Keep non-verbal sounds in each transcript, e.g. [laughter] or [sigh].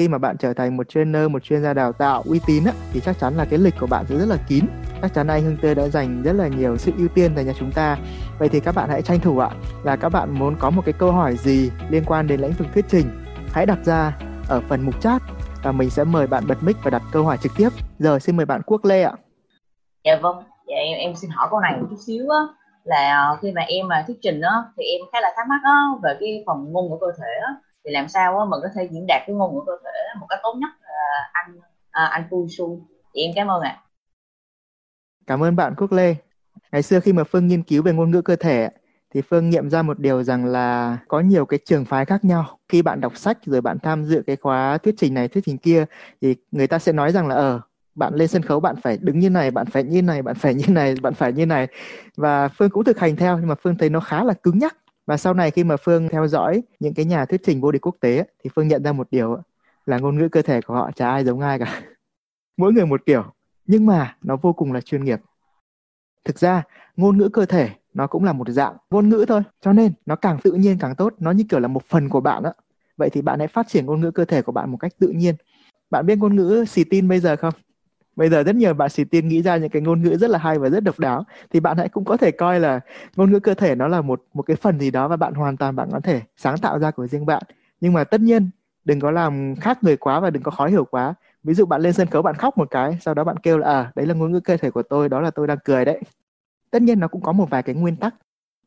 khi mà bạn trở thành một trainer một chuyên gia đào tạo uy tín á, thì chắc chắn là cái lịch của bạn sẽ rất là kín. Chắc chắn anh Hưng Tê đã dành rất là nhiều sự ưu tiên dành cho chúng ta. Vậy thì các bạn hãy tranh thủ ạ là các bạn muốn có một cái câu hỏi gì liên quan đến lĩnh vực thuyết trình hãy đặt ra ở phần mục chat và mình sẽ mời bạn bật mic và đặt câu hỏi trực tiếp. Giờ xin mời bạn Quốc Lê ạ. Dạ vâng dạ em, em xin hỏi câu này một chút xíu á là khi mà em là thuyết trình á thì em khá là thắc mắc á về cái phần ngôn của cơ thể á thì làm sao á mình có thể diễn đạt cái ngôn ngữ cơ thể một cách tốt nhất là anh à, anh Phu Su thì em cảm ơn ạ cảm ơn bạn Quốc Lê ngày xưa khi mà Phương nghiên cứu về ngôn ngữ cơ thể thì Phương nghiệm ra một điều rằng là có nhiều cái trường phái khác nhau. Khi bạn đọc sách rồi bạn tham dự cái khóa thuyết trình này, thuyết trình kia thì người ta sẽ nói rằng là ờ bạn lên sân khấu bạn phải đứng như này, bạn phải như này, bạn phải như này, bạn phải như này. Và Phương cũng thực hành theo nhưng mà Phương thấy nó khá là cứng nhắc. Và sau này khi mà Phương theo dõi những cái nhà thuyết trình vô địch quốc tế thì Phương nhận ra một điều là ngôn ngữ cơ thể của họ chả ai giống ai cả. [laughs] Mỗi người một kiểu, nhưng mà nó vô cùng là chuyên nghiệp. Thực ra, ngôn ngữ cơ thể nó cũng là một dạng ngôn ngữ thôi, cho nên nó càng tự nhiên càng tốt, nó như kiểu là một phần của bạn á vậy thì bạn hãy phát triển ngôn ngữ cơ thể của bạn một cách tự nhiên bạn biết ngôn ngữ xì tin bây giờ không bây giờ rất nhiều bạn sĩ tin nghĩ ra những cái ngôn ngữ rất là hay và rất độc đáo. Thì bạn hãy cũng có thể coi là ngôn ngữ cơ thể nó là một một cái phần gì đó và bạn hoàn toàn bạn có thể sáng tạo ra của riêng bạn. Nhưng mà tất nhiên đừng có làm khác người quá và đừng có khó hiểu quá. Ví dụ bạn lên sân khấu bạn khóc một cái sau đó bạn kêu là à đấy là ngôn ngữ cơ thể của tôi đó là tôi đang cười đấy. Tất nhiên nó cũng có một vài cái nguyên tắc.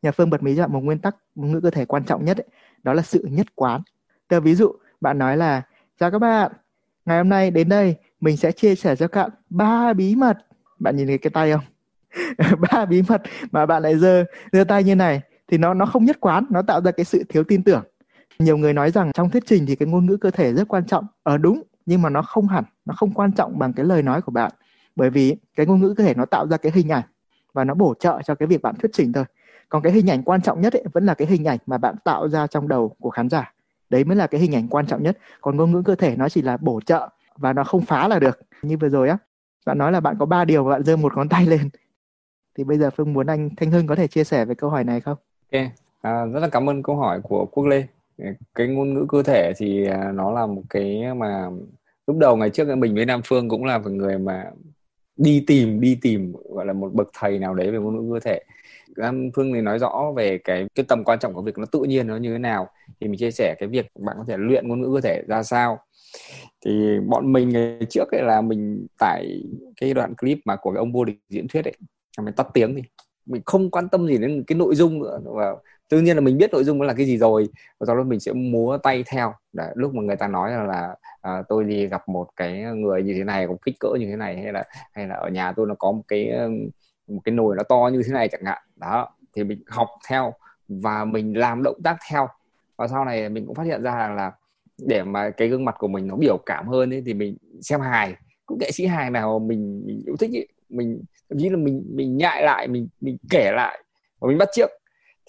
Nhà phương bật mí cho một nguyên tắc ngôn ngữ cơ thể quan trọng nhất ấy, đó là sự nhất quán. Tờ ví dụ bạn nói là chào các bạn ngày hôm nay đến đây mình sẽ chia sẻ cho các bạn ba bí mật. Bạn nhìn thấy cái tay không? [laughs] Ba bí mật mà bạn lại giơ giơ tay như này thì nó nó không nhất quán nó tạo ra cái sự thiếu tin tưởng. Nhiều người nói rằng trong thuyết trình thì cái ngôn ngữ cơ thể rất quan trọng. Ở đúng nhưng mà nó không hẳn nó không quan trọng bằng cái lời nói của bạn. Bởi vì cái ngôn ngữ cơ thể nó tạo ra cái hình ảnh và nó bổ trợ cho cái việc bạn thuyết trình thôi. Còn cái hình ảnh quan trọng nhất ấy, vẫn là cái hình ảnh mà bạn tạo ra trong đầu của khán giả. Đấy mới là cái hình ảnh quan trọng nhất. Còn ngôn ngữ cơ thể nó chỉ là bổ trợ và nó không phá là được như vừa rồi á. Bạn nói là bạn có ba điều và bạn giơ một ngón tay lên. Thì bây giờ phương muốn anh thanh hưng có thể chia sẻ về câu hỏi này không? Ok. À, rất là cảm ơn câu hỏi của quốc lê. Cái ngôn ngữ cơ thể thì à, nó là một cái mà lúc đầu ngày trước mình với nam phương cũng là một người mà đi tìm đi tìm gọi là một bậc thầy nào đấy về ngôn ngữ cơ thể. Nam Phương thì nói rõ về cái cái tầm quan trọng của việc nó tự nhiên nó như thế nào. Thì mình chia sẻ cái việc bạn có thể luyện ngôn ngữ cơ thể ra sao thì bọn mình ngày trước ấy là mình tải cái đoạn clip mà của cái ông vô địch diễn thuyết ấy mình tắt tiếng thì mình không quan tâm gì đến cái nội dung nữa. Và tự nhiên là mình biết nội dung nó là cái gì rồi và sau đó mình sẽ múa tay theo. Để lúc mà người ta nói là, là à, tôi đi gặp một cái người như thế này có kích cỡ như thế này hay là hay là ở nhà tôi nó có một cái một cái nồi nó to như thế này chẳng hạn. Đó thì mình học theo và mình làm động tác theo. Và sau này mình cũng phát hiện ra là để mà cái gương mặt của mình nó biểu cảm hơn ấy, thì mình xem hài. Cũng nghệ sĩ hài nào mình, mình yêu thích ấy, mình thậm chí là mình mình nhại lại mình mình kể lại và mình bắt chước.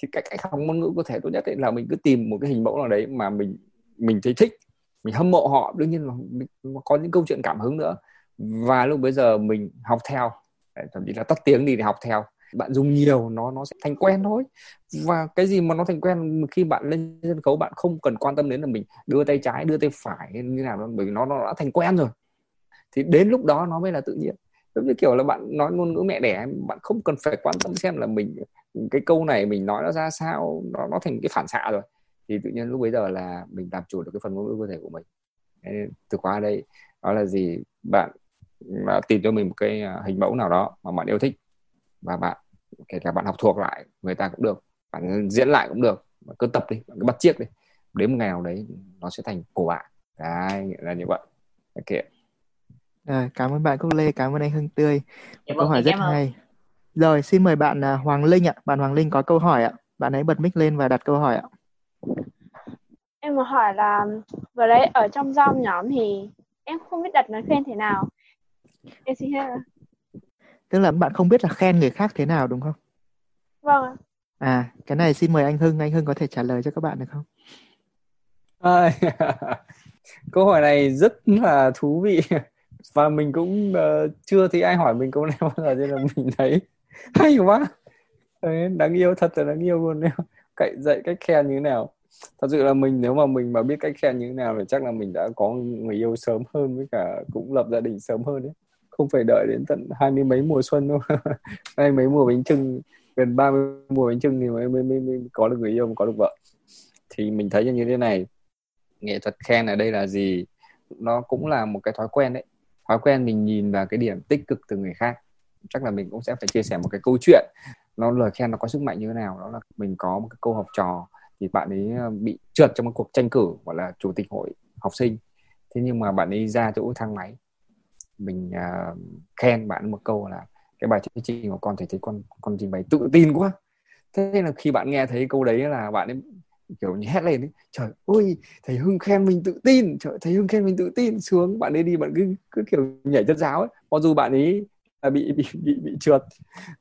thì cách cách học ngôn ngữ có thể tốt nhất ấy là mình cứ tìm một cái hình mẫu nào đấy mà mình mình thấy thích mình hâm mộ họ. Đương nhiên là mình có những câu chuyện cảm hứng nữa. Và lúc bây giờ mình học theo. Thậm chí là tắt tiếng đi để học theo bạn dùng nhiều, nó nó sẽ thành quen thôi. Và cái gì mà nó thành quen, khi bạn lên sân khấu, bạn không cần quan tâm đến là mình đưa tay trái, đưa tay phải như nào đó bởi vì nó nó đã thành quen rồi. Thì đến lúc đó nó mới là tự nhiên. Giống như kiểu là bạn nói ngôn ngữ mẹ đẻ, bạn không cần phải quan tâm xem là mình, cái câu này mình nói nó ra sao, nó nó thành cái phản xạ rồi. Thì tự nhiên lúc bây giờ là mình làm chủ được cái phần ngôn ngữ cơ thể của mình. Từ qua đây, đó là gì? Bạn à, tìm cho mình một cái à, hình mẫu nào đó mà bạn yêu thích và bạn kể cả bạn học thuộc lại người ta cũng được. Bạn diễn lại cũng được. Bạn cứ tập đi bạn cứ bắt chiếc đi. Đến một ngày nào đấy nó sẽ thành của bạn. Đấy là như vậy. Ok à, cảm ơn bạn Quốc Lê. Cảm ơn anh Hưng Tươi. Một câu hỏi rất hay. Rồi xin mời bạn à, Hoàng Linh ạ. Bạn Hoàng Linh có câu hỏi ạ. Bạn hãy bật mic lên và đặt câu hỏi ạ. Em muốn hỏi là vừa đấy ở trong dom nhóm thì em không biết đặt nói khen thế nào. Em xin hết tức là bạn không biết là khen người khác thế nào đúng không? Vâng à cái này xin mời anh Hưng anh Hưng có thể trả lời cho các bạn được không? À, [laughs] câu hỏi này rất là thú vị. [laughs] Và mình cũng uh, chưa thấy ai hỏi mình câu này [laughs] bao giờ nên là mình thấy hay quá. Đấy, đáng yêu thật là đáng yêu luôn. Cậy dậy cách khen như thế nào? Thật sự là mình nếu mà mình mà biết cách khen như thế nào thì chắc là mình đã có người yêu sớm hơn với cả cũng lập gia đình sớm hơn đấy không phải đợi đến tận hai mươi mấy mùa xuân đâu. [laughs] Hai mấy mùa bánh trưng gần ba mươi mùa bánh trưng thì mới, mới, mới, mới có được người yêu có được vợ. Thì mình thấy như thế này nghệ thuật khen ở đây là gì? Nó cũng là một cái thói quen đấy. Thói quen mình nhìn vào cái điểm tích cực từ người khác. Chắc là mình cũng sẽ phải chia sẻ một cái câu chuyện. Nó lời khen nó có sức mạnh như thế nào? Đó là mình có một cái câu học trò thì bạn ấy ờ, bị trượt trong một cuộc tranh cử gọi là chủ tịch hội học sinh. Thế nhưng mà bạn ấy ra chỗ thang máy mình uh, khen bạn một câu là cái bài thuyết trình của con thì thấy con con trình bày tự tin quá. Thế nên là khi bạn nghe thấy câu đấy là bạn ấy kiểu như hét lên ấy trời ơi thầy hưng khen mình tự tin trời thầy hưng khen mình tự tin. Sướng bạn ấy đi bạn cứ cứ kiểu nhảy chất giáo ấy mặc dù bạn ấy là bị bị bị bị trượt.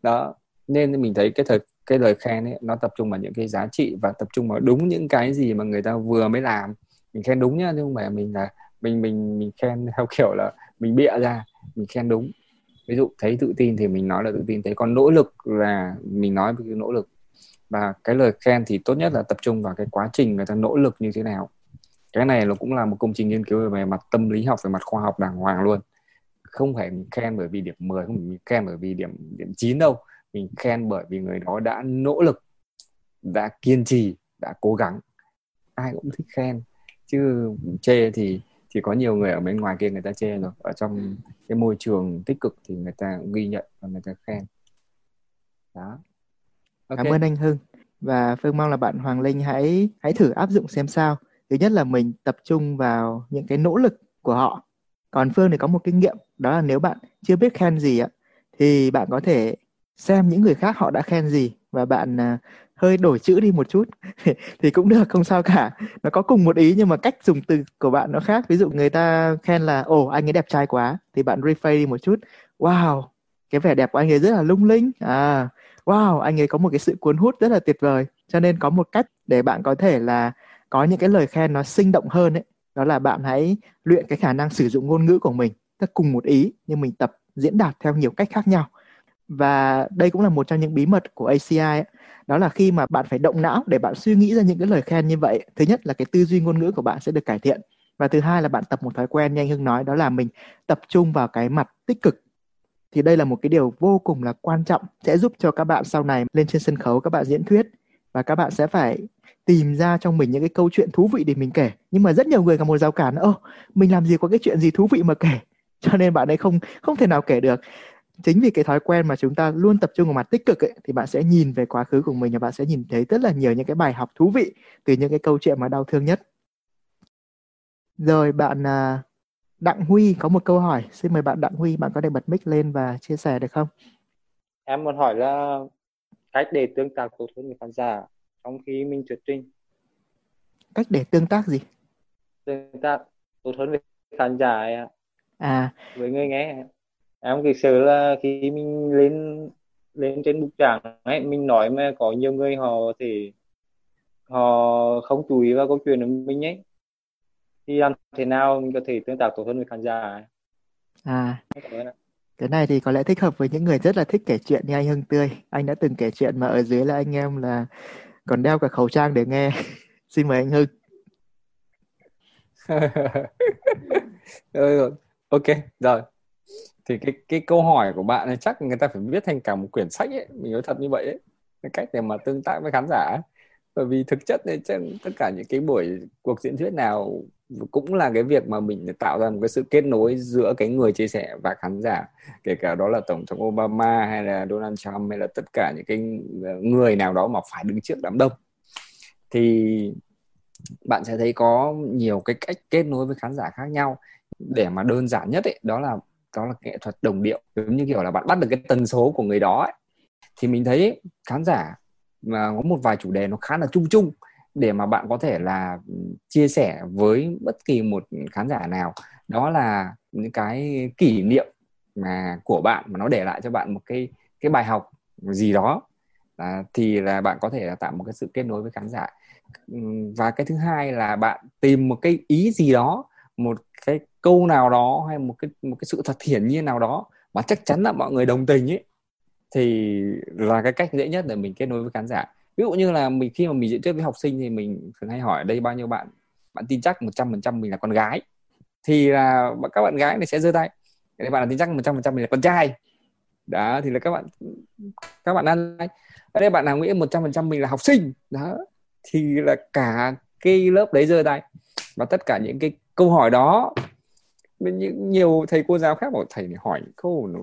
Đó nên mình thấy cái thời cái lời khen ấy nó tập trung vào những cái giá trị và tập trung vào đúng những cái gì mà người ta vừa mới làm. Mình khen đúng nhá không phải mình là mình mình mình khen theo [laughs] kiểu là mình bịa ra, mình khen đúng. Ví dụ thấy tự tin thì mình nói là tự tin, thấy còn nỗ lực là mình nói về cái nỗ lực. Và cái lời khen thì tốt nhất là tập trung vào cái quá trình người ta nỗ lực như thế nào. Cái này nó cũng là một công trình nghiên cứu về mặt tâm lý học, về mặt khoa học đàng hoàng luôn. Không phải mình khen bởi vì điểm 10 không phải mình khen bởi vì điểm điểm 9 đâu. Mình khen bởi vì người đó đã nỗ lực, đã kiên trì, đã cố gắng. Ai cũng thích khen. Chứ chê thì thì có nhiều người ở bên ngoài kia người ta chê rồi. Ở trong cái môi trường tích cực thì người ta ghi nhận và người ta khen. Đó. Okay. cảm ơn anh Hưng. Và Phương mong là bạn Hoàng Linh hãy hãy thử áp dụng xem sao. Thứ nhất là mình tập trung vào những cái nỗ lực của họ. Còn Phương thì có một kinh nghiệm đó là nếu bạn chưa biết khen gì ạ thì bạn có thể xem những người khác họ đã khen gì và bạn à, hơi đổi chữ đi một chút. [laughs] Thì cũng được, không sao cả. Nó có cùng một ý nhưng mà cách dùng từ của bạn nó khác. Ví dụ người ta khen là, ồ, anh ấy đẹp trai quá. Thì bạn rephrase đi một chút. Wow, cái vẻ đẹp của anh ấy rất là lung linh. À wow, anh ấy có một cái sự cuốn hút rất là tuyệt vời. Cho nên có một cách để bạn có thể là có những cái lời khen nó sinh động hơn ấy, đó là bạn hãy luyện cái khả năng sử dụng ngôn ngữ của mình. Tức cùng một ý, nhưng mình tập diễn đạt theo nhiều cách khác nhau và đây cũng là một trong những bí mật của ACI ấy. đó là khi mà bạn phải động não để bạn suy nghĩ ra những cái lời khen như vậy, thứ nhất là cái tư duy ngôn ngữ của bạn sẽ được cải thiện. Và thứ hai là bạn tập một thói quen như anh Hưng nói, đó là mình tập trung vào cái mặt tích cực. Thì đây là một cái điều vô cùng là quan trọng, sẽ giúp cho các bạn sau này lên trên sân khấu các bạn diễn thuyết. Và các bạn sẽ phải tìm ra trong mình những cái câu chuyện thú vị để mình kể. Nhưng mà rất nhiều người gặp một rào cản, ơ, mình làm gì có cái chuyện gì thú vị mà kể? [laughs] Cho nên bạn ấy không không thể nào kể được chính vì cái thói quen mà chúng ta luôn tập trung vào mặt tích cực ấy, thì bạn sẽ nhìn về quá khứ của mình và bạn sẽ nhìn thấy rất là nhiều những cái bài học thú vị từ những cái câu chuyện mà đau thương nhất. Rồi bạn à, Đặng Huy có một câu hỏi. Xin mời bạn Đặng Huy bạn có thể bật mic lên và chia sẻ được không? Em muốn hỏi là cách để tương tác tốt với khán giả trong khi mình thuyết trình. Cách để tương tác gì? Tương tác tốt hơn với khán giả à. Với người nghe em thực sự là khi mình lên lên trên bục giảng ấy mình nói mà có nhiều người họ thì họ không chú ý vào câu chuyện của mình ấy. Thì làm thế nào mình có thể tương tác tốt hơn với khán giả ấy. à. Cái này thì có lẽ thích hợp với những người rất là thích kể chuyện như anh Hưng Tươi. Anh đã từng kể chuyện mà ở dưới là anh em là còn đeo cả khẩu trang để nghe. [laughs] Xin mời anh Hưng. [laughs] Ok rồi thì cái cái câu hỏi của bạn này chắc người ta phải viết thành cả một quyển sách ấy, mình nói thật như vậy ấy. Cái cách để mà tương tác với khán giả bởi vì thực chất này trên tất cả những cái buổi, cuộc diễn thuyết nào cũng là cái việc mà mình tạo ra một cái sự kết nối giữa cái người chia sẻ và khán giả. Kể cả đó là tổng thống Obama hay là Donald Trump hay là tất cả những cái người nào đó mà phải đứng trước đám đông. Thì bạn sẽ thấy có nhiều cái cách kết nối với khán giả khác nhau. Để mà đơn giản nhất ấy, đó là đó là nghệ thuật đồng điệu giống như kiểu là bạn bắt được cái tần số của người đó ấy. thì mình thấy khán giả mà có một vài chủ đề nó khá là chung chung để mà bạn có thể là ừ, chia sẻ với bất kỳ một khán giả nào. Đó là những cái kỷ niệm mà của bạn mà nó để lại cho bạn một cái cái bài học gì đó. À, thì là bạn có thể là tạo một cái sự kết nối với khán giả. Ừ, và cái thứ hai là bạn tìm một cái ý gì đó một cái câu nào đó hay một cái một cái sự thật hiển nhiên nào đó mà chắc chắn là mọi người đồng tình ấy, thì là cái cách dễ nhất để mình kết nối với khán giả. Ví dụ như là mình, khi mà mình diễn thuyết với học sinh thì mình thường hay hỏi đây bao nhiêu bạn bạn tin chắc 100% mình là con gái. Thì là các bạn gái này sẽ giơ tay các bạn là tin chắc 100% mình là con trai. Đó, thì là các bạn các bạn ăn ở đây bạn nào nghĩ 100% mình là học sinh? Đó, thì là cả cái lớp đấy giơ tay. Và tất cả những cái câu hỏi đó những nhiều thầy cô giáo khác bảo thầy này hỏi câu nó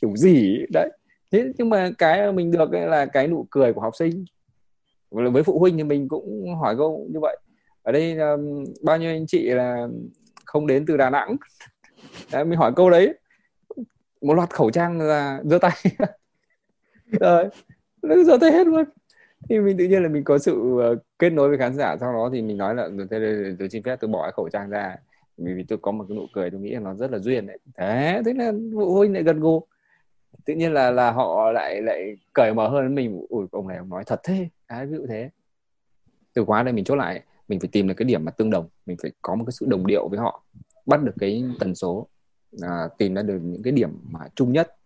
kiểu gì đấy. Thế nhưng mà cái mình được là cái nụ cười của học sinh. Với phụ huynh thì mình cũng hỏi câu như vậy. Ở đây um, bao nhiêu anh chị là không đến từ Đà Nẵng? [laughs] Đấy, mình hỏi câu đấy. Một loạt khẩu trang là giơ tay. [laughs] Rồi nó giơ tay hết luôn. Thì mình tự nhiên là mình có sự ờ, kết nối với khán giả. Sau đó thì mình nói là từ tôi xin phép tôi bỏ cái khẩu trang ra vì, vì tôi có một cái nụ cười tôi nghĩ là nó rất là duyên đấy. Thế thế là phụ huynh lại gần gù. Tự nhiên là là họ lại lại cởi mở hơn mình. Ủi ông này ông nói thật thế. À, ví dụ thế. Từ khóa đây mình chốt lại mình phải tìm được cái điểm mà tương đồng. Mình phải có một cái sự đồng điệu với họ. Bắt được cái tần số. À, tìm ra được những cái điểm mà chung nhất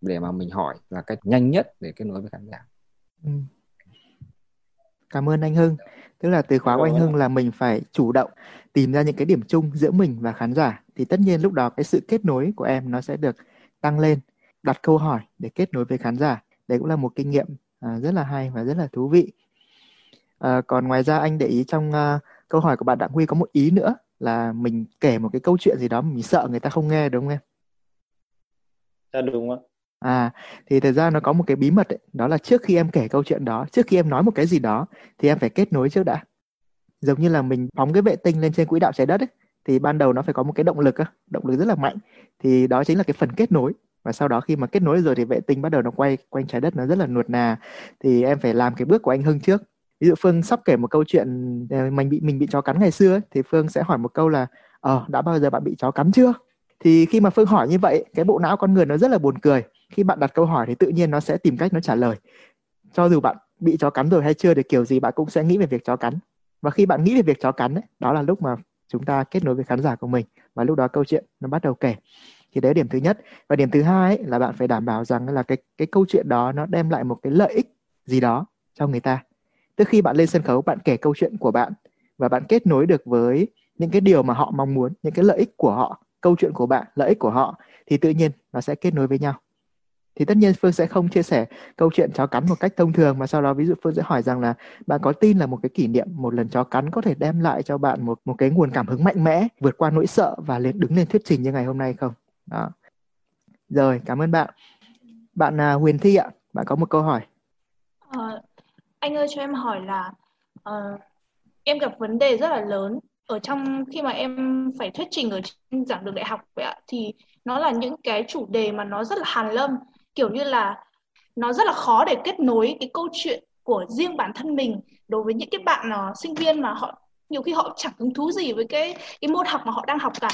để mà mình hỏi là cách nhanh nhất để kết nối với khán giả. Ừ cảm ơn anh Hưng. Tức là từ khóa của anh Hưng là mình phải chủ động tìm ra những cái điểm chung giữa mình và khán giả. Thì tất nhiên lúc đó cái sự kết nối của em nó sẽ được tăng lên. Đặt câu hỏi để kết nối với khán giả. Đấy cũng là một kinh nghiệm à, rất là hay và rất là thú vị. À, còn ngoài ra anh để ý trong uh, câu hỏi của bạn Đặng Huy có một ý nữa là mình kể một cái câu chuyện gì đó mình sợ người ta không nghe đúng không em? Dạ đúng ạ. À thì thật ra nó có một cái bí mật ấy, đó là trước khi em kể câu chuyện đó, trước khi em nói một cái gì đó thì em phải kết nối trước đã. Giống như là mình phóng cái vệ tinh lên trên quỹ đạo trái đất ấy, thì ban đầu nó phải có một cái động lực động lực rất là mạnh. Thì đó chính là cái phần kết nối. Và sau đó khi mà kết nối rồi thì vệ tinh bắt đầu nó quay quanh trái đất nó rất là nuột nà. Thì em phải làm cái bước của anh Hưng trước. Ví dụ Phương sắp kể một câu chuyện ờ, mình bị mình bị chó cắn ngày xưa ấy, thì Phương sẽ hỏi một câu là ờ đã bao giờ bạn bị chó cắn chưa? Thì khi mà Phương hỏi như vậy cái bộ não con người nó rất là buồn cười khi bạn đặt câu hỏi thì tự nhiên nó sẽ tìm cách nó trả lời. Cho dù bạn bị chó cắn rồi hay chưa thì kiểu gì bạn cũng sẽ nghĩ về việc chó cắn. Và khi bạn nghĩ về việc chó cắn ấy, đó là lúc mà chúng ta kết nối với khán giả của mình. Và lúc đó câu chuyện nó bắt đầu kể. Thì đấy là điểm thứ nhất. Và điểm thứ hai ấy, là bạn phải đảm bảo rằng là cái cái câu chuyện đó nó đem lại một cái lợi ích gì đó cho người ta. Tức khi bạn lên sân khấu bạn kể câu chuyện của bạn và bạn kết nối được với những cái điều mà họ mong muốn những cái lợi ích của họ câu chuyện của bạn lợi ích của họ thì tự nhiên nó sẽ kết nối với nhau thì tất nhiên phương sẽ không chia sẻ câu chuyện chó cắn một cách thông thường mà sau đó ví dụ phương sẽ hỏi rằng là bạn có tin là một cái kỷ niệm một lần chó cắn có thể đem lại cho bạn một một cái nguồn cảm hứng mạnh mẽ vượt qua nỗi sợ và lên đứng lên thuyết trình như ngày hôm nay không? Đó. Rồi cảm ơn bạn. Bạn uh, Huyền Thi ạ bạn có một câu hỏi. À, anh ơi cho em hỏi là uh, em gặp vấn đề rất là lớn ở trong khi mà em phải thuyết trình ở trên giảng đường đại học vậy ạ. Thì nó là những cái chủ đề mà nó rất là hàn lâm kiểu như là nó rất là khó để kết nối cái câu chuyện của riêng bản thân mình đối với những cái bạn uh, sinh viên mà họ nhiều khi họ chẳng hứng thú gì với cái cái môn học mà họ đang học cả.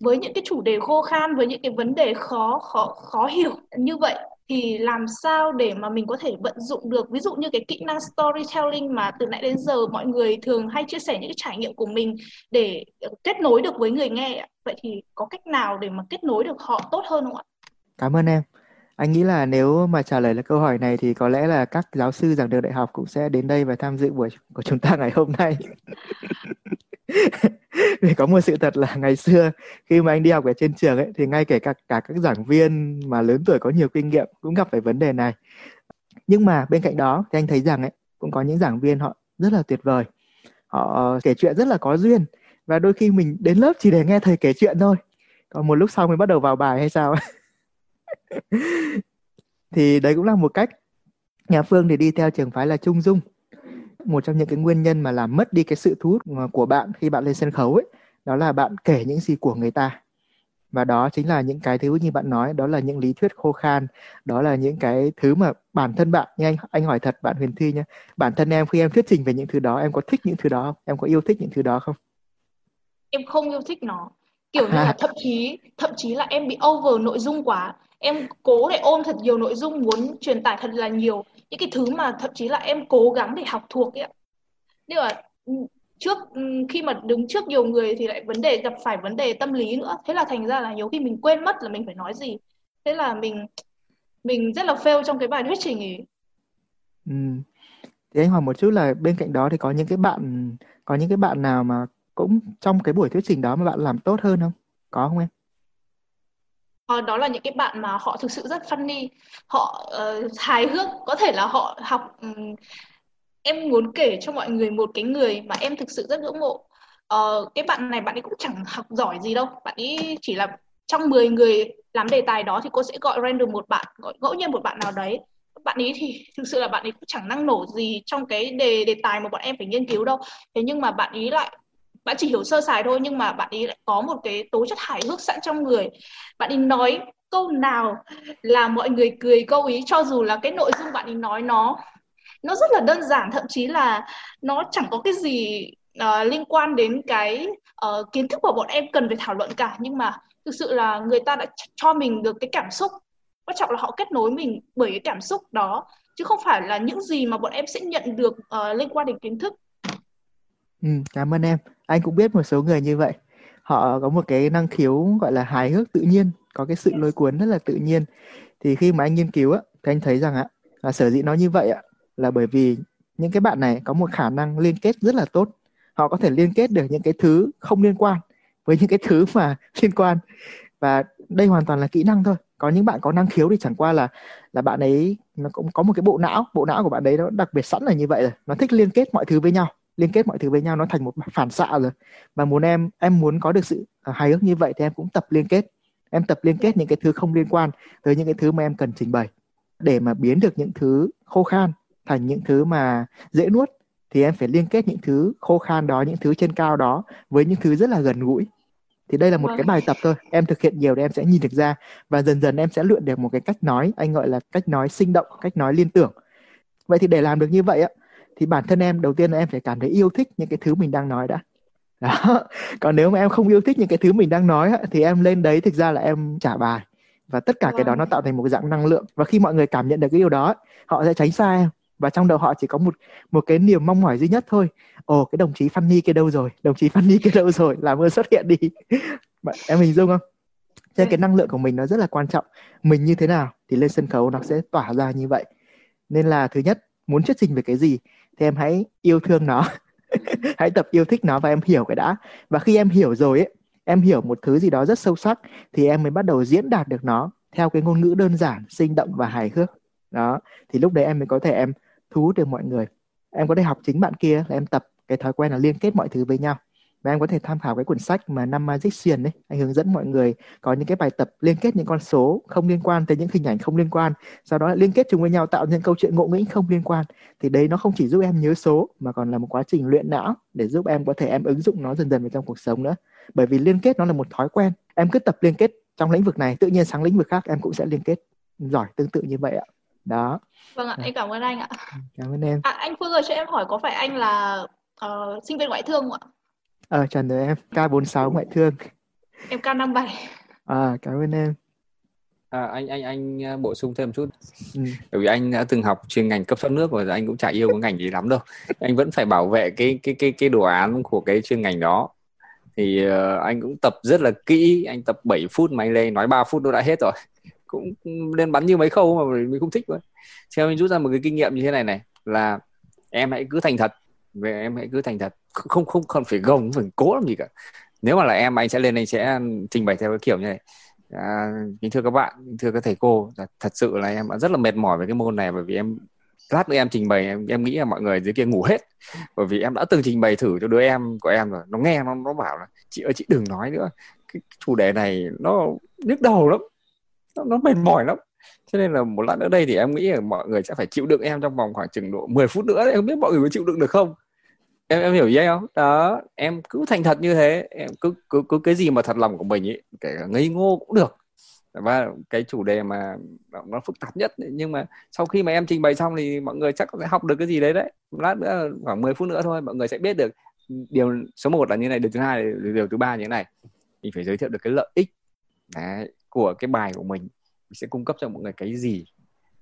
Với những cái chủ đề khô khan với những cái vấn đề khó khó khó hiểu như vậy thì làm sao để mà mình có thể vận dụng được? Ví dụ như cái kỹ năng storytelling mà từ nãy đến giờ mọi người thường hay chia sẻ những cái trải nghiệm của mình để ờ, kết nối được với người nghe vậy thì có cách nào để mà kết nối được họ tốt hơn không ạ? Cảm ơn em anh nghĩ là nếu mà trả lời là câu hỏi này thì có lẽ là các giáo sư giảng đường đại học cũng sẽ đến đây và tham dự buổi [laughs] của chúng ta ngày hôm nay. [laughs] Vì có một sự thật là ngày xưa khi mà anh đi học ở trên trường ấy, thì ngay kể cả cả các giảng viên mà lớn tuổi có nhiều kinh nghiệm cũng gặp phải vấn đề này. Nhưng mà bên cạnh đó thì anh thấy rằng ấy, cũng có những giảng viên họ rất là tuyệt vời. Họ kể chuyện rất là có duyên và đôi khi mình đến lớp chỉ để nghe thầy kể chuyện thôi. Còn một lúc sau mới bắt đầu vào bài hay sao? [laughs] [laughs] thì đấy cũng là một cách. Nhà phương thì đi theo trường phái là trung dung. Một trong những cái nguyên nhân mà làm mất đi cái sự thu hút của bạn khi bạn lên sân khấu ấy đó là bạn kể những gì của người ta. Và đó chính là những cái thứ như bạn nói đó là những lý thuyết khô khan đó là những cái thứ mà bản thân bạn như anh anh hỏi thật bạn Huyền Thi nhé bản thân em khi em thuyết trình về những thứ đó em có thích những thứ đó không? Em có yêu thích những thứ đó không? Em không yêu thích nó. Kiểu như là [laughs] thậm chí thậm chí là em bị over nội dung quá em cố để ôm thật nhiều nội dung, muốn truyền tải thật là nhiều. Những cái thứ mà thậm chí là em cố gắng để học thuộc ấy nhưng mà ừ, trước ừ, khi mà đứng trước nhiều người thì lại vấn đề, gặp phải vấn đề tâm lý nữa. Thế là thành ra là nhiều khi mình quên mất là mình phải nói gì. Thế là mình mình rất là fail trong cái bài thuyết trình ấy. Ừ. thì anh hỏi một chút là bên cạnh đó thì có những cái bạn, có những cái bạn nào mà cũng trong cái buổi thuyết trình đó mà bạn làm tốt hơn không? Có không em? Ờ, đó là những cái bạn mà họ thực sự rất funny. Họ uh, hài hước. Có thể là họ học um, em muốn kể cho mọi người một cái người mà em thực sự rất ngưỡng mộ. Uh, cái bạn này bạn ấy cũng chẳng học giỏi gì đâu. Bạn ấy chỉ là trong 10 người làm đề tài đó thì cô sẽ gọi random một bạn gọi ngẫu nhiên một bạn nào đấy. Bạn ấy thì thực sự là bạn ấy cũng chẳng năng nổ gì trong cái đề đề tài mà bọn em phải nghiên cứu đâu. Thế nhưng mà bạn ấy lại bạn chỉ hiểu sơ sài thôi nhưng mà bạn ấy lại có một cái tố chất hài hước sẵn trong người. Bạn ấy nói câu nào là mọi người cười câu ý cho dù là cái nội dung bạn ấy nói nó nó rất là đơn giản thậm chí là nó chẳng có cái gì uh, liên quan đến cái uh, kiến thức của bọn em cần phải thảo luận cả. Nhưng mà thực sự là người ta đã cho mình được cái cảm xúc. Quan trọng là họ kết nối mình bởi cái cảm xúc đó chứ không phải là những gì mà bọn em sẽ nhận được uh, liên quan đến kiến thức. Ừ, cảm ơn em anh cũng biết một số người như vậy. Họ có một cái năng khiếu, gọi là, hài hước tự nhiên, có cái sự lôi cuốn rất là tự nhiên. Thì khi mà anh nghiên cứu á, thì anh thấy rằng á, là sở dĩ nó như vậy á, là bởi vì những cái bạn này có một khả năng liên kết rất là tốt. Họ có thể liên kết được những cái thứ không liên quan với những cái thứ mà [laughs] liên quan. Và đây hoàn toàn là kỹ năng thôi. Có những bạn có năng khiếu thì chẳng qua là là bạn ấy nó cũng có một cái bộ não. Bộ não của bạn ấy nó đặc biệt sẵn là như vậy rồi. Nó thích liên kết mọi thứ với nhau liên kết mọi thứ với nhau nó thành một phản xạ rồi. Và muốn em em muốn có được sự à, hài hước như vậy thì em cũng tập liên kết. Em tập liên kết những cái thứ không liên quan tới những cái thứ mà em cần trình bày. Để mà biến được những thứ khô khan thành những thứ mà dễ nuốt thì em phải liên kết những thứ khô khan đó những thứ trên cao đó với những thứ rất là gần gũi. Thì đây là một cái bài tập thôi. Em thực hiện nhiều thì em sẽ nhìn được ra và dần dần em sẽ luyện được một cái cách nói anh gọi là cách nói sinh động cách nói liên tưởng. Vậy thì để làm được như vậy á thì bản thân em đầu tiên là em phải cảm thấy yêu thích những cái thứ mình đang nói đã. Đó. Còn nếu mà em không yêu thích những cái thứ mình đang nói thì em lên đấy thực ra là em trả bài. Và tất cả cái đó nó tạo thành một dạng năng lượng. Và khi mọi người cảm nhận được cái điều đó họ sẽ tránh xa em. Và trong đầu họ chỉ có một một cái niềm mong mỏi duy nhất thôi. Ồ cái đồng chí Funny kia đâu rồi? Đồng chí Funny kia đâu rồi? Làm ơn xuất hiện đi. Em hình dung không? Cho nên cái năng lượng của mình nó rất là quan trọng. Mình như thế nào thì lên sân khấu nó sẽ tỏa ra như vậy. Nên là thứ nhất muốn thuyết trình về cái gì thì em hãy yêu thương nó. [laughs] Hãy tập yêu thích nó và em hiểu cái đã. Và khi em hiểu rồi ấy, em hiểu một thứ gì đó rất sâu sắc, thì em mới bắt đầu diễn đạt được nó theo cái ngôn ngữ đơn giản, sinh động và hài hước. Đó, thì lúc đấy em mới có thể em thu hút được mọi người. Em có thể học chính bạn kia là em tập cái thói quen là liên kết mọi thứ với nhau và em có thể tham khảo cái cuốn sách mà năm Magician đấy anh hướng dẫn mọi người có những cái bài tập liên kết những con số không liên quan tới những hình ảnh không liên quan sau đó liên kết chúng với nhau tạo những câu chuyện ngộ nghĩnh không liên quan. Thì đấy nó không chỉ giúp em nhớ số mà còn là một quá trình luyện não để giúp em có thể em ứng dụng nó dần dần vào trong cuộc sống nữa. Bởi vì liên kết nó là một thói quen em cứ tập liên kết trong lĩnh vực này tự nhiên sang lĩnh vực khác em cũng sẽ liên kết giỏi tương tự như vậy ạ. Đó. Vâng ạ em cảm ơn anh ạ. Cảm ơn em. À, anh Phương ơi cho em hỏi có phải anh là uh, sinh viên ngoại thương không ạ ờ trần rồi em K46 ngoại thương. Em K57 à cảm ơn em. À, anh anh anh à, bổ sung thêm một chút. Ừ. bởi vì anh đã từng học chuyên ngành cấp thoát nước rồi anh cũng chả yêu cái ngành gì lắm đâu. Anh vẫn phải bảo vệ cái cái cái cái đồ án của cái chuyên ngành đó. Thì uh, anh cũng tập rất là kỹ anh tập 7 phút mà anh lên nói 3 phút nó đã hết rồi. Cũng lên bắn như mấy khâu mà mình không thích thôi theo mình rút ra một cái kinh nghiệm như thế này này là em hãy cứ thành thật. Về em hãy cứ thành thật không không cần phải gồng phải cố làm gì cả. Nếu mà là em anh sẽ lên anh sẽ trình bày theo cái kiểu như này. À, kính thưa các bạn kính thưa các thầy cô thật sự là em rất là mệt mỏi với cái môn này bởi vì em lát nữa em trình bày em, em nghĩ là mọi người dưới kia ngủ hết. Bởi vì em đã từng trình bày thử cho đứa em của em rồi. Nó nghe nó nó bảo là chị ơi chị đừng nói nữa. Cái chủ đề này nó nhức đầu lắm. Nó, nó mệt mỏi lắm. Cho nên là một lát nữa đây thì em nghĩ là mọi người sẽ phải chịu đựng em trong vòng khoảng chừng độ 10 phút nữa em không biết mọi người có chịu đựng được không? Em em hiểu ý không? Đó em cứ thành thật như thế. Em cứ cứ cứ cái gì mà thật lòng của mình ấy kể cả ngây ngô cũng được. Và cái chủ đề mà nó phức tạp nhất nhưng mà sau khi mà em trình bày xong thì mọi người chắc sẽ học được cái gì đấy đấy. Lát nữa khoảng 10 phút nữa thôi mọi người sẽ biết được điều số 1 là như này điều thứ hai là điều thứ ba như thế này. Mình phải giới thiệu được cái lợi ích đấy, của cái bài của mình. Mình sẽ cung cấp cho mọi người cái gì.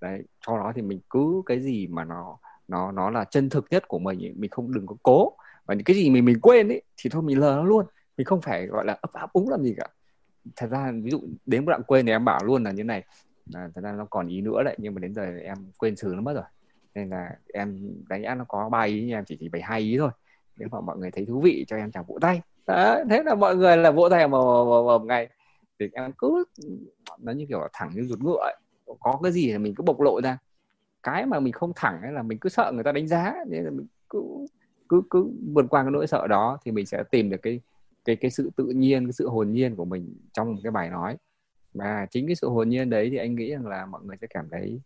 Đấy cho đó thì mình cứ cái gì mà nó nó nó là chân thực nhất của mình mình không đừng có cố. Và những cái gì mình mình quên ấy thì thôi mình lờ nó luôn. Mình không phải gọi là ấp áp úng làm gì cả. Thật ra ví dụ đến một đoạn quên thì em bảo luôn là như này à, thật ra nó còn ý nữa đấy nhưng mà đến giờ em quên xử nó mất rồi. Nên là em đánh giá nó có ba ý nhưng em chỉ chỉ bảy hai ý thôi. Nếu mà mọi người thấy thú vị cho em chào vỗ tay. Đó, thế là mọi người là vỗ tay mà một ngày. Thì em cứ nó như kiểu thẳng như ruột ngựa ấy. có cái gì thì mình cứ bộc lộ ra cái mà mình không thẳng ấy là mình cứ sợ người ta đánh giá nên là mình cứ cứ cứ vượt qua cái nỗi sợ đó thì mình sẽ tìm được cái cái cái sự tự nhiên, cái sự hồn nhiên của mình trong cái bài nói. Và chính cái sự hồn nhiên đấy thì anh nghĩ rằng là mọi người sẽ cảm thấy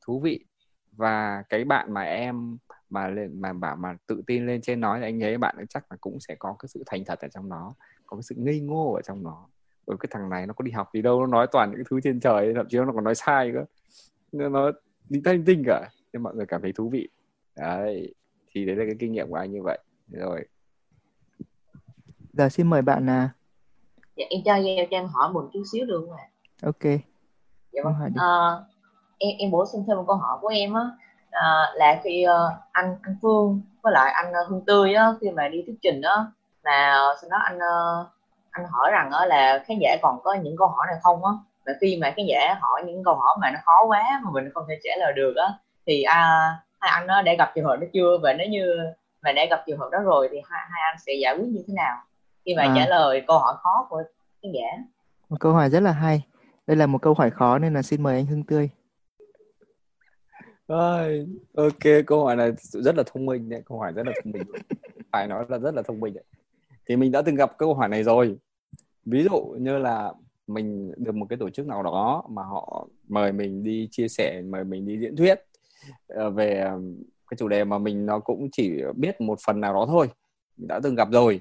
thú vị. Và cái bạn mà em mà lên, mà bảo mà tự tin lên trên nói thì anh thấy bạn chắc là cũng sẽ có cái sự thành thật ở trong nó, có cái sự ngây ngô ở trong nó. Bởi cái thằng này nó có đi học gì đâu nó nói toàn những thứ trên trời, thậm chí nó còn nói sai cơ. Nó đi thanh tinh cả. Nên mọi người cảm thấy thú vị. Đấy. Thì đấy là cái kinh nghiệm của anh như vậy. Rồi. Giờ xin mời bạn à dạ, em cho em cho em hỏi một chút xíu được không ạ? Ok. Dạ vâng. À, em em bổ sung thêm một câu hỏi của em á. À, là khi uh, anh anh Phương với lại anh uh, Hương Tươi á khi mà đi thuyết trình á là sau đó anh uh, anh hỏi rằng á là khán giả còn có những câu hỏi này không á và khi mà khán giả hỏi những câu hỏi mà nó khó quá mà mình không thể trả lời được á thì à, hai anh nó đã gặp trường hợp đó chưa? Và nếu như mà đã gặp trường hợp đó rồi thì hai, hai anh sẽ giải quyết như thế nào? Khi mà à. trả lời câu hỏi khó của khán giả. Một câu hỏi rất là hay. Đây là một câu hỏi khó nên là xin mời anh Hưng Tươi. Ôi, ok câu hỏi này rất là thông minh đấy câu hỏi rất là thông minh. [laughs] Phải nói là rất là thông minh đấy. Thì mình đã từng gặp câu hỏi này rồi. Ví dụ như là mình được một cái tổ chức nào đó mà họ mời mình đi chia sẻ, mời mình đi diễn thuyết ờ, về ờ, cái chủ đề mà mình nó cũng chỉ biết một phần nào đó thôi, mình đã từng gặp rồi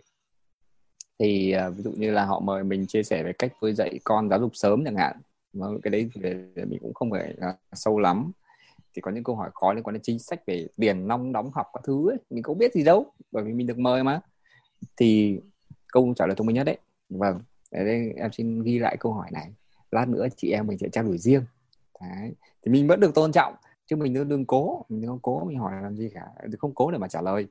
thì ờ, ví dụ như là họ mời mình chia sẻ về cách nuôi dạy con giáo dục sớm chẳng hạn mà cái đấy thì mình cũng không phải sâu lắm thì có những câu hỏi khó liên quan đến chính sách về tiền nong đóng học các thứ ấy. mình không biết gì đâu, bởi vì mình được mời mà thì câu trả lời thông minh nhất đấy vâng đây em xin ghi lại câu hỏi này. Lát nữa chị em mình sẽ trao đổi riêng. Đấy. thì mình vẫn được tôn trọng chứ mình đừng, đừng cố. Mình đừng cố mình hỏi làm gì cả. Đừng không cố để mà trả lời.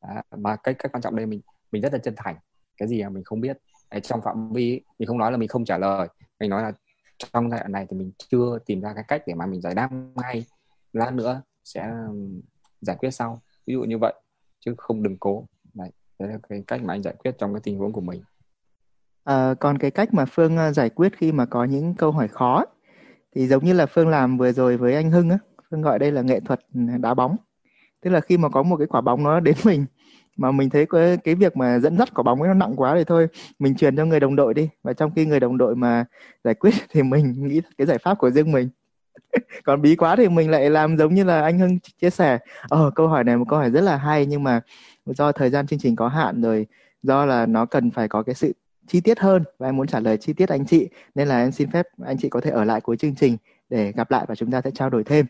À, mà cái cái quan trọng đây mình mình rất là chân thành. Cái gì mà mình không biết. Đấy, trong phạm vi mình không nói là mình không trả lời. Mình nói là trong giai đoạn này thì mình chưa tìm ra cái cách để mà mình giải đáp ngay. Lát nữa sẽ giải quyết sau. Ví dụ như vậy chứ không đừng cố. Đấy, đấy là cái cách mà anh giải quyết trong cái tình huống của mình à, còn cái cách mà phương ờ, giải quyết khi mà có những câu hỏi khó thì giống như là phương làm vừa rồi với anh hưng á phương gọi đây là nghệ thuật ừ, đá bóng. Tức là khi mà có một cái quả bóng nó đến [laughs] mình mà mình thấy cái, cái việc mà dẫn dắt quả bóng ấy nó nặng quá thì thôi mình truyền cho người đồng đội đi. Và trong khi người đồng đội mà giải quyết [laughs] thì mình nghĩ cái giải pháp của riêng mình. [laughs] Còn bí quá thì mình lại làm giống như là anh Hưng chia sẻ. Ờ câu hỏi này một câu hỏi rất là hay nhưng mà do thời gian chương trình có hạn rồi do là nó cần phải có cái sự chi tiết hơn và em muốn trả lời chi tiết anh chị. Nên là em xin phép anh chị có thể ở lại cuối chương trình để gặp lại và chúng ta sẽ trao đổi thêm.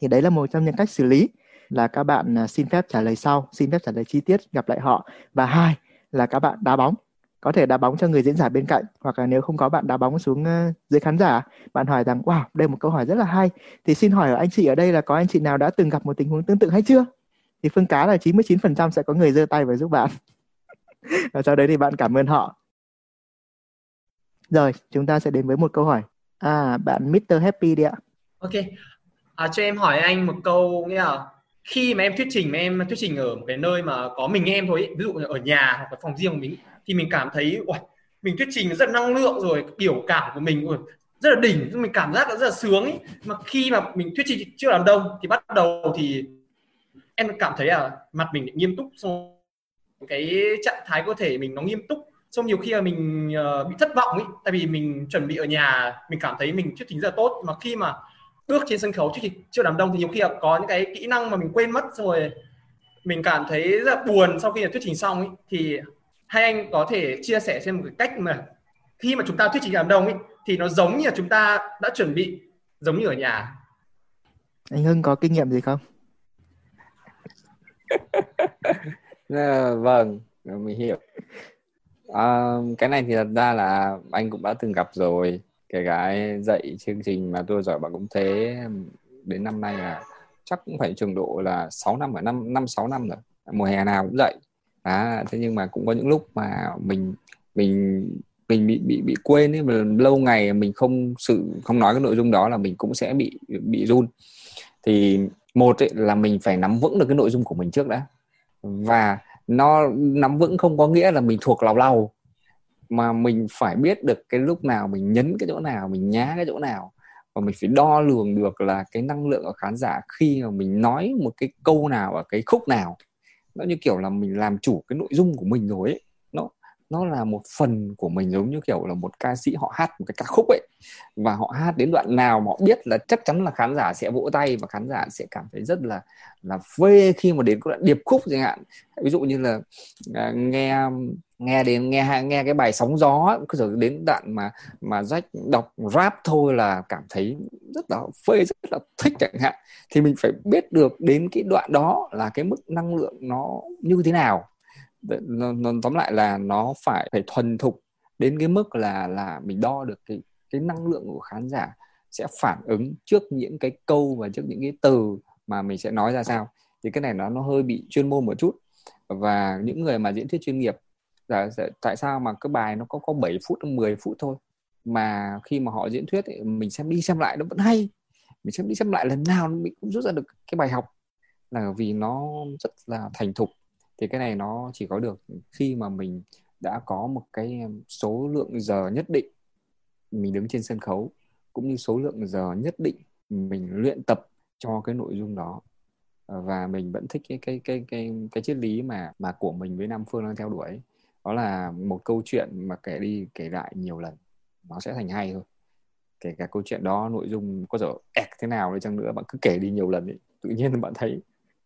Thì đấy là một trong những cách xử lý là các bạn à, xin phép trả lời sau, xin phép trả lời chi tiết, gặp lại họ. Và hai là các bạn đá bóng. Có thể đá bóng cho người diễn giả bên cạnh, hoặc là nếu không có bạn đá bóng xuống à, dưới khán giả, bạn hỏi rằng, wow, đây một câu hỏi rất là hay. Thì xin hỏi ở anh chị ở đây là có anh chị nào đã từng gặp một tình huống tương tự hay chưa? Thì phương cá là 99% sẽ có người giơ tay và giúp bạn. [laughs] Và sau đấy thì bạn cảm ơn họ rồi chúng ta sẽ đến với một câu hỏi. À bạn Mr Happy đi ạ. Ok. À, cho em hỏi anh một câu nghĩa là khi mà em thuyết trình mà em thuyết trình ở một cái nơi mà có mình em thôi ví dụ ở nhà hoặc là phòng riêng của mình thì mình cảm thấy uầy, mình thuyết trình rất năng lượng rồi biểu cảm của mình uầy, rất là đỉnh mình cảm giác rất là sướng ấy. Mà khi mà mình thuyết trình trước đám đông thì bắt đầu thì em cảm thấy là mặt mình nghiêm túc xong cái trạng thái cơ thể mình nó nghiêm túc xong nhiều khi là mình uh, bị thất vọng ấy tại vì mình chuẩn bị ở nhà mình cảm thấy mình thuyết trình rất là tốt. Mà khi mà bước trên sân khấu thuyết trình trước đám đông thì nhiều khi là có những cái kỹ năng mà mình quên mất rồi mình cảm thấy rất là buồn sau khi thuyết trình xong ấy thì hai anh có thể chia sẻ xem một cái cách mà khi mà chúng ta thuyết trình đám đông ấy thì nó giống như là chúng ta đã chuẩn bị giống như ở nhà. Anh Hưng có kinh nghiệm gì không? À, [laughs] vâng mình hiểu à, cái này thì thật ra là anh cũng đã từng gặp rồi. Kể cả dạy chương trình mà tôi giỏi bạn cũng thế. Đến năm nay là chắc cũng phải trường độ là 6 năm ở năm năm sáu năm rồi. Mùa hè nào cũng dạy. À, thế nhưng mà cũng có những lúc mà mình mình mình bị bị bị quên ấy. Mà lâu ngày mình không sự không nói cái nội dung đó là mình cũng sẽ bị bị run. Thì một ấy, là mình phải nắm vững được cái nội dung của mình trước đã. Và nó nắm vững không có nghĩa là mình thuộc lào lau mà mình phải biết được cái lúc nào mình nhấn cái chỗ nào, mình nhá cái chỗ nào. Và mình phải đo lường được là cái năng lượng của khán giả khi mà mình nói một cái câu nào ở cái khúc nào. Nó như kiểu là mình làm chủ cái nội dung của mình rồi ấy nó là một phần của mình giống như kiểu là một ca sĩ họ hát một cái ca khúc ấy. Và họ hát đến đoạn nào mà họ biết là chắc chắn là khán giả sẽ vỗ tay và khán giả sẽ cảm thấy rất là là phê khi mà đến cái đoạn điệp khúc chẳng hạn. Ví dụ như là à, nghe nghe đến nghe nghe cái bài sóng gió cứ giờ đến đoạn mà mà rách đọc rap thôi là cảm thấy rất là phê rất là thích chẳng hạn. Thì mình phải biết được đến cái đoạn đó là cái mức năng lượng nó như thế nào nó, nó tóm lại là nó phải phải thuần thục đến cái mức là là mình đo được cái cái năng lượng của khán giả sẽ phản ứng trước những cái câu và trước những cái từ mà mình sẽ nói ra sao. Thì cái này nó nó hơi bị chuyên môn một chút. Và những người mà diễn thuyết chuyên nghiệp là tại sao mà cái bài nó có có 7 phút 10 phút thôi? Mà khi mà họ diễn thuyết ấy, mình xem đi xem lại nó vẫn hay. Mình xem đi xem lại lần nào mình cũng rút ra được cái bài học. Là vì nó rất là thành thục thì cái này nó chỉ có được khi mà mình đã có một cái số lượng giờ nhất định mình đứng trên sân khấu cũng như số lượng giờ nhất định mình luyện tập cho cái nội dung đó. Ờ, và mình vẫn thích cái cái cái cái cái triết lý mà mà của mình với Nam Phương đang theo đuổi. Đó là một câu chuyện mà kể đi kể lại nhiều lần. Nó sẽ thành hay thôi. Kể cả câu chuyện đó nội dung có dở ẹc thế nào đi chăng nữa bạn cứ kể đi nhiều lần ấy, tự nhiên bạn thấy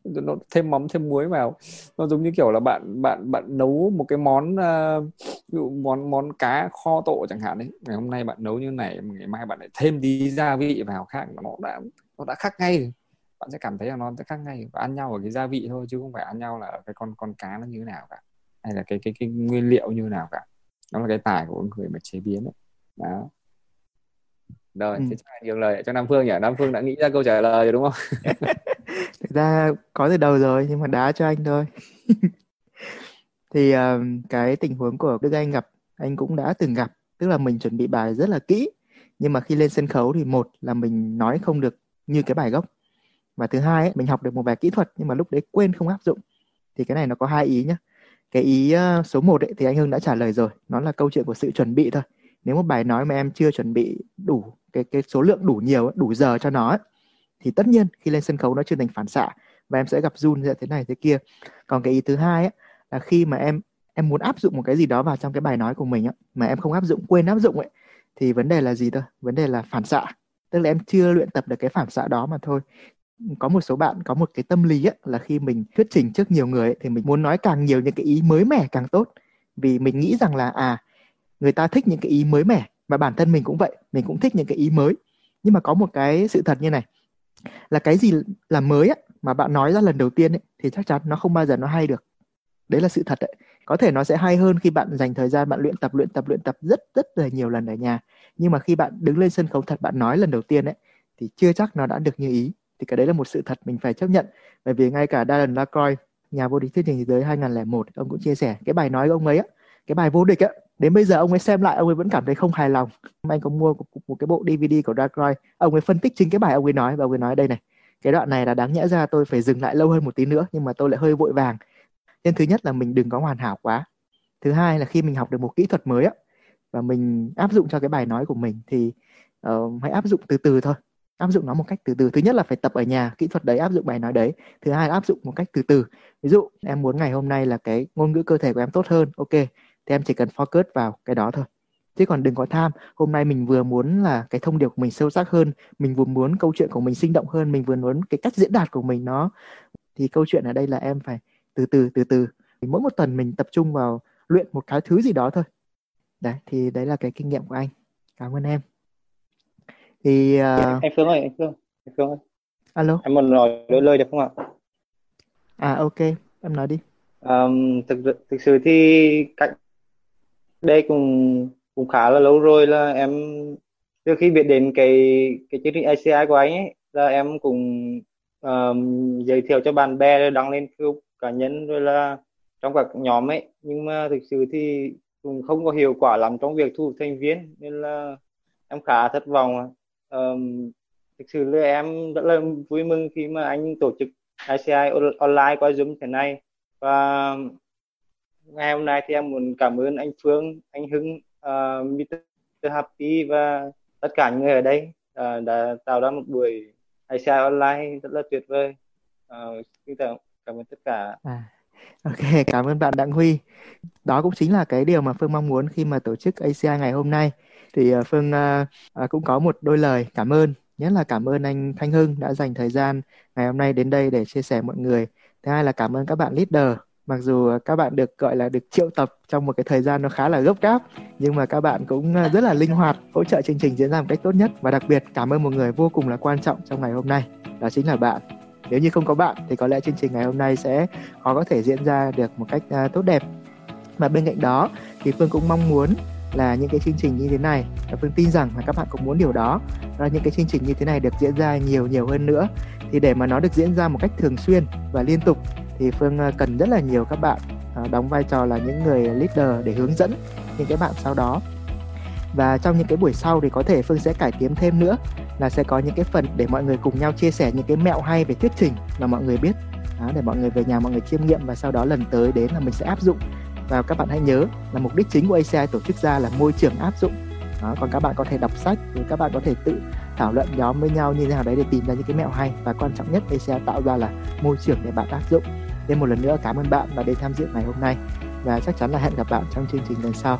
nó thêm mắm thêm muối vào. Nó giống như kiểu là bạn bạn bạn nấu một cái món uh, ví dụ món món cá kho tộ chẳng hạn đấy ngày hôm nay bạn nấu như này ngày mai bạn lại thêm tí gia vị vào khác. Nó đã nó đã khác ngay bạn sẽ cảm thấy là nó sẽ khác ngay. Và ăn nhau ở cái gia vị thôi chứ không phải ăn nhau là ở cái con con cá nó như thế nào cả. Hay là cái cái cái nguyên liệu như thế nào cả. Đó là cái tài của người mà chế biến ấy. đó. Rồi ừ. chắc là nhiều lời cho Nam Phương nhỉ? Nam Phương đã nghĩ ra câu trả lời rồi đúng không [laughs] thực ra có từ đầu rồi nhưng mà đá cho anh thôi. [laughs] Thì uh, cái tình huống của Đức Anh gặp anh cũng đã từng gặp. Tức là mình chuẩn bị bài rất là kỹ nhưng mà khi lên sân khấu thì một là mình nói không được như cái bài gốc. Và thứ hai ấy, mình học được một bài kỹ thuật nhưng mà lúc đấy quên không áp dụng. Thì cái này nó có hai ý nhá. Cái ý uh, số 1 ấy, thì anh Hưng đã trả lời rồi. Nó là câu chuyện của sự chuẩn bị thôi. Nếu một bài nói mà em chưa chuẩn bị đủ cái cái số lượng đủ nhiều đủ giờ cho nó ấy, thì tất nhiên khi lên sân khấu nó chưa thành phản xạ và em sẽ gặp run thế này thế kia. Còn cái ý thứ hai ấy, là khi mà em em muốn áp dụng một cái gì đó vào trong cái bài nói của mình ấy, mà em không áp dụng quên áp dụng ấy thì vấn đề là gì thôi? Vấn đề là phản xạ. Tức là em chưa luyện tập được cái phản xạ đó mà thôi. Có một số bạn có một cái tâm lý ấy, là khi mình thuyết trình trước nhiều người ấy, thì mình muốn nói càng nhiều những cái ý mới mẻ càng tốt. Vì mình nghĩ rằng là à người ta thích những cái ý mới mẻ và bản thân mình cũng vậy mình cũng thích những cái ý mới. Nhưng mà có một cái sự thật như này là cái gì là mới á, mà bạn nói ra lần đầu tiên ấy, thì chắc chắn nó không bao giờ nó hay được. Đấy là sự thật đấy. Có thể nó sẽ hay hơn khi bạn dành thời gian bạn luyện tập luyện tập luyện tập rất rất là nhiều lần ở nhà. Nhưng mà khi bạn đứng lên sân khấu thật bạn nói lần đầu tiên ấy thì chưa chắc nó đã được như ý. Thì cái đấy là một sự thật mình phải chấp nhận. Bởi vì ngay cả Darren Lacroix nhà vô địch thuyết trình thế giới 2001 ông cũng chia sẻ cái bài nói của ông ấy á cái bài vô địch á đến bây giờ ông ấy xem lại ông ấy vẫn cảm thấy không hài lòng. Anh có mua một, cái bộ DVD của Lacroix ông ấy phân tích chính cái bài ông ấy nói và ông ấy nói đây này cái đoạn này là đáng nhẽ ra tôi phải dừng lại lâu hơn một tí nữa nhưng mà tôi lại hơi vội vàng. Nên thứ nhất là mình đừng có hoàn hảo quá. Thứ hai là khi mình học được một kỹ thuật mới á và mình áp dụng cho cái bài nói của mình thì uh, hãy áp dụng từ từ thôi. Áp dụng nó một cách từ từ. Thứ nhất là phải tập ở nhà kỹ thuật đấy áp dụng bài nói đấy. Thứ hai là áp dụng một cách từ từ. Ví dụ em muốn ngày hôm nay là cái ngôn ngữ cơ thể của em tốt hơn ok thì em chỉ cần focus vào cái đó thôi. Chứ còn đừng có tham. Hôm nay mình vừa muốn là cái thông điệp của mình sâu sắc hơn. Mình vừa muốn câu chuyện của mình sinh động hơn. Mình vừa muốn cái cách diễn đạt của mình nó. Thì câu chuyện ở đây là em phải từ từ từ từ. Mỗi một tuần mình tập trung vào luyện một cái thứ gì đó thôi. Đấy thì đấy là cái kinh nghiệm của anh. Cảm ơn em. Thì uh... anh Phương ơi anh Phương. Anh Phương ơi. Alo. Em muốn nói đôi lời được không ạ? À ok. Em nói đi. Um, thực thực sự thì cách đây cũng cũng khá là lâu rồi là em từ khi biết đến cái cái chương trình ACI của anh ấy là em cũng um, giới thiệu cho bạn bè đăng lên Facebook cá nhân rồi là trong các nhóm ấy. Nhưng mà thực sự thì cũng không có hiệu quả lắm trong việc thu thành viên nên là em khá thất vọng um, thực sự là em rất là vui mừng khi mà anh tổ chức ICI online qua Zoom thế này. Và ngày hôm nay thì em muốn cảm ơn anh Phương, anh Hưng, ờ, uh, Mr. Happy và tất cả những người ở đây uh, đã tạo ra một buổi ICI online rất là tuyệt vời. Uh, xin cảm, ơn tất cả. À, ok, cảm ơn bạn Đặng Huy. Đó cũng chính là cái điều mà Phương mong muốn khi mà tổ chức ACI ngày hôm nay. Thì Phương uh, cũng có một đôi lời cảm ơn nhất là cảm ơn anh Thanh Hưng đã dành thời gian ngày hôm nay đến đây để chia sẻ mọi người. Thứ hai là cảm ơn các bạn leader mặc dù à, các bạn được gọi là được triệu tập trong một cái thời gian nó khá là gấp gáp nhưng mà các bạn cũng à, rất là linh hoạt hỗ trợ chương trình diễn ra một cách tốt nhất. Và đặc biệt cảm ơn một người vô cùng là quan trọng trong ngày hôm nay đó chính là bạn. Nếu như không có bạn thì có lẽ chương trình ngày hôm nay sẽ khó có thể diễn ra được một cách uh, tốt đẹp. Mà bên cạnh đó thì phương cũng mong muốn là những cái chương trình như thế này và phương tin rằng là các bạn cũng muốn điều đó là những cái chương trình như thế này được diễn ra nhiều nhiều hơn nữa. Thì để mà nó được diễn ra một cách thường xuyên và liên tục thì phương à, cần rất là nhiều các bạn à, đóng vai trò là những người leader để hướng dẫn những cái bạn sau đó. Và trong những cái buổi sau thì có thể phương sẽ cải tiến thêm nữa là sẽ có những cái phần để mọi người cùng nhau chia sẻ những cái mẹo hay về thuyết trình mà mọi người biết. Đó, để mọi người về nhà mọi người chiêm nghiệm và sau đó lần tới đến là mình sẽ áp dụng. Và các bạn hãy nhớ là mục đích chính của ACI tổ chức ra là môi trường áp dụng. Đó, còn các bạn có thể đọc sách thì các bạn có thể tự thảo luận nhóm với nhau như thế nào đấy để tìm ra những cái mẹo hay. Và quan trọng nhất ACI tạo ra là môi trường để bạn áp dụng. Thêm một lần nữa cảm ơn bạn đã đến tham dự ngày hôm nay. Và chắc chắn là hẹn gặp bạn trong chương trình lần sau.